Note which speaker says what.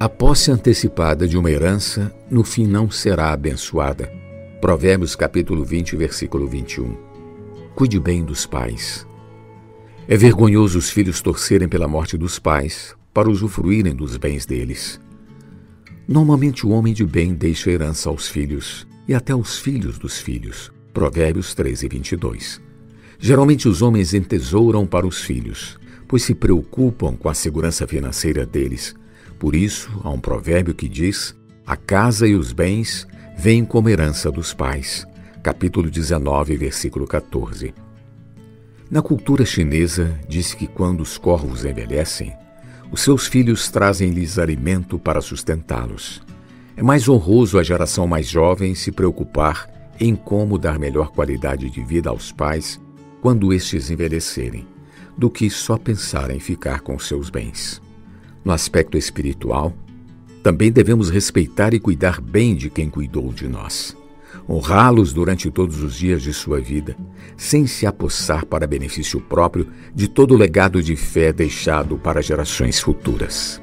Speaker 1: A posse antecipada de uma herança no fim não será abençoada. Provérbios capítulo 20, versículo 21. Cuide bem dos pais. É vergonhoso os filhos torcerem pela morte dos pais para usufruírem dos bens deles. Normalmente o homem de bem deixa herança aos filhos e até aos filhos dos filhos. Provérbios 13, 22. Geralmente os homens entesouram para os filhos, pois se preocupam com a segurança financeira deles por isso, há um provérbio que diz: A casa e os bens vêm como herança dos pais. Capítulo 19, versículo 14. Na cultura chinesa, diz que quando os corvos envelhecem, os seus filhos trazem-lhes alimento para sustentá-los. É mais honroso a geração mais jovem se preocupar em como dar melhor qualidade de vida aos pais quando estes envelhecerem, do que só pensar em ficar com seus bens. No aspecto espiritual, também devemos respeitar e cuidar bem de quem cuidou de nós. Honrá-los durante todos os dias de sua vida, sem se apossar para benefício próprio de todo o legado de fé deixado para gerações futuras.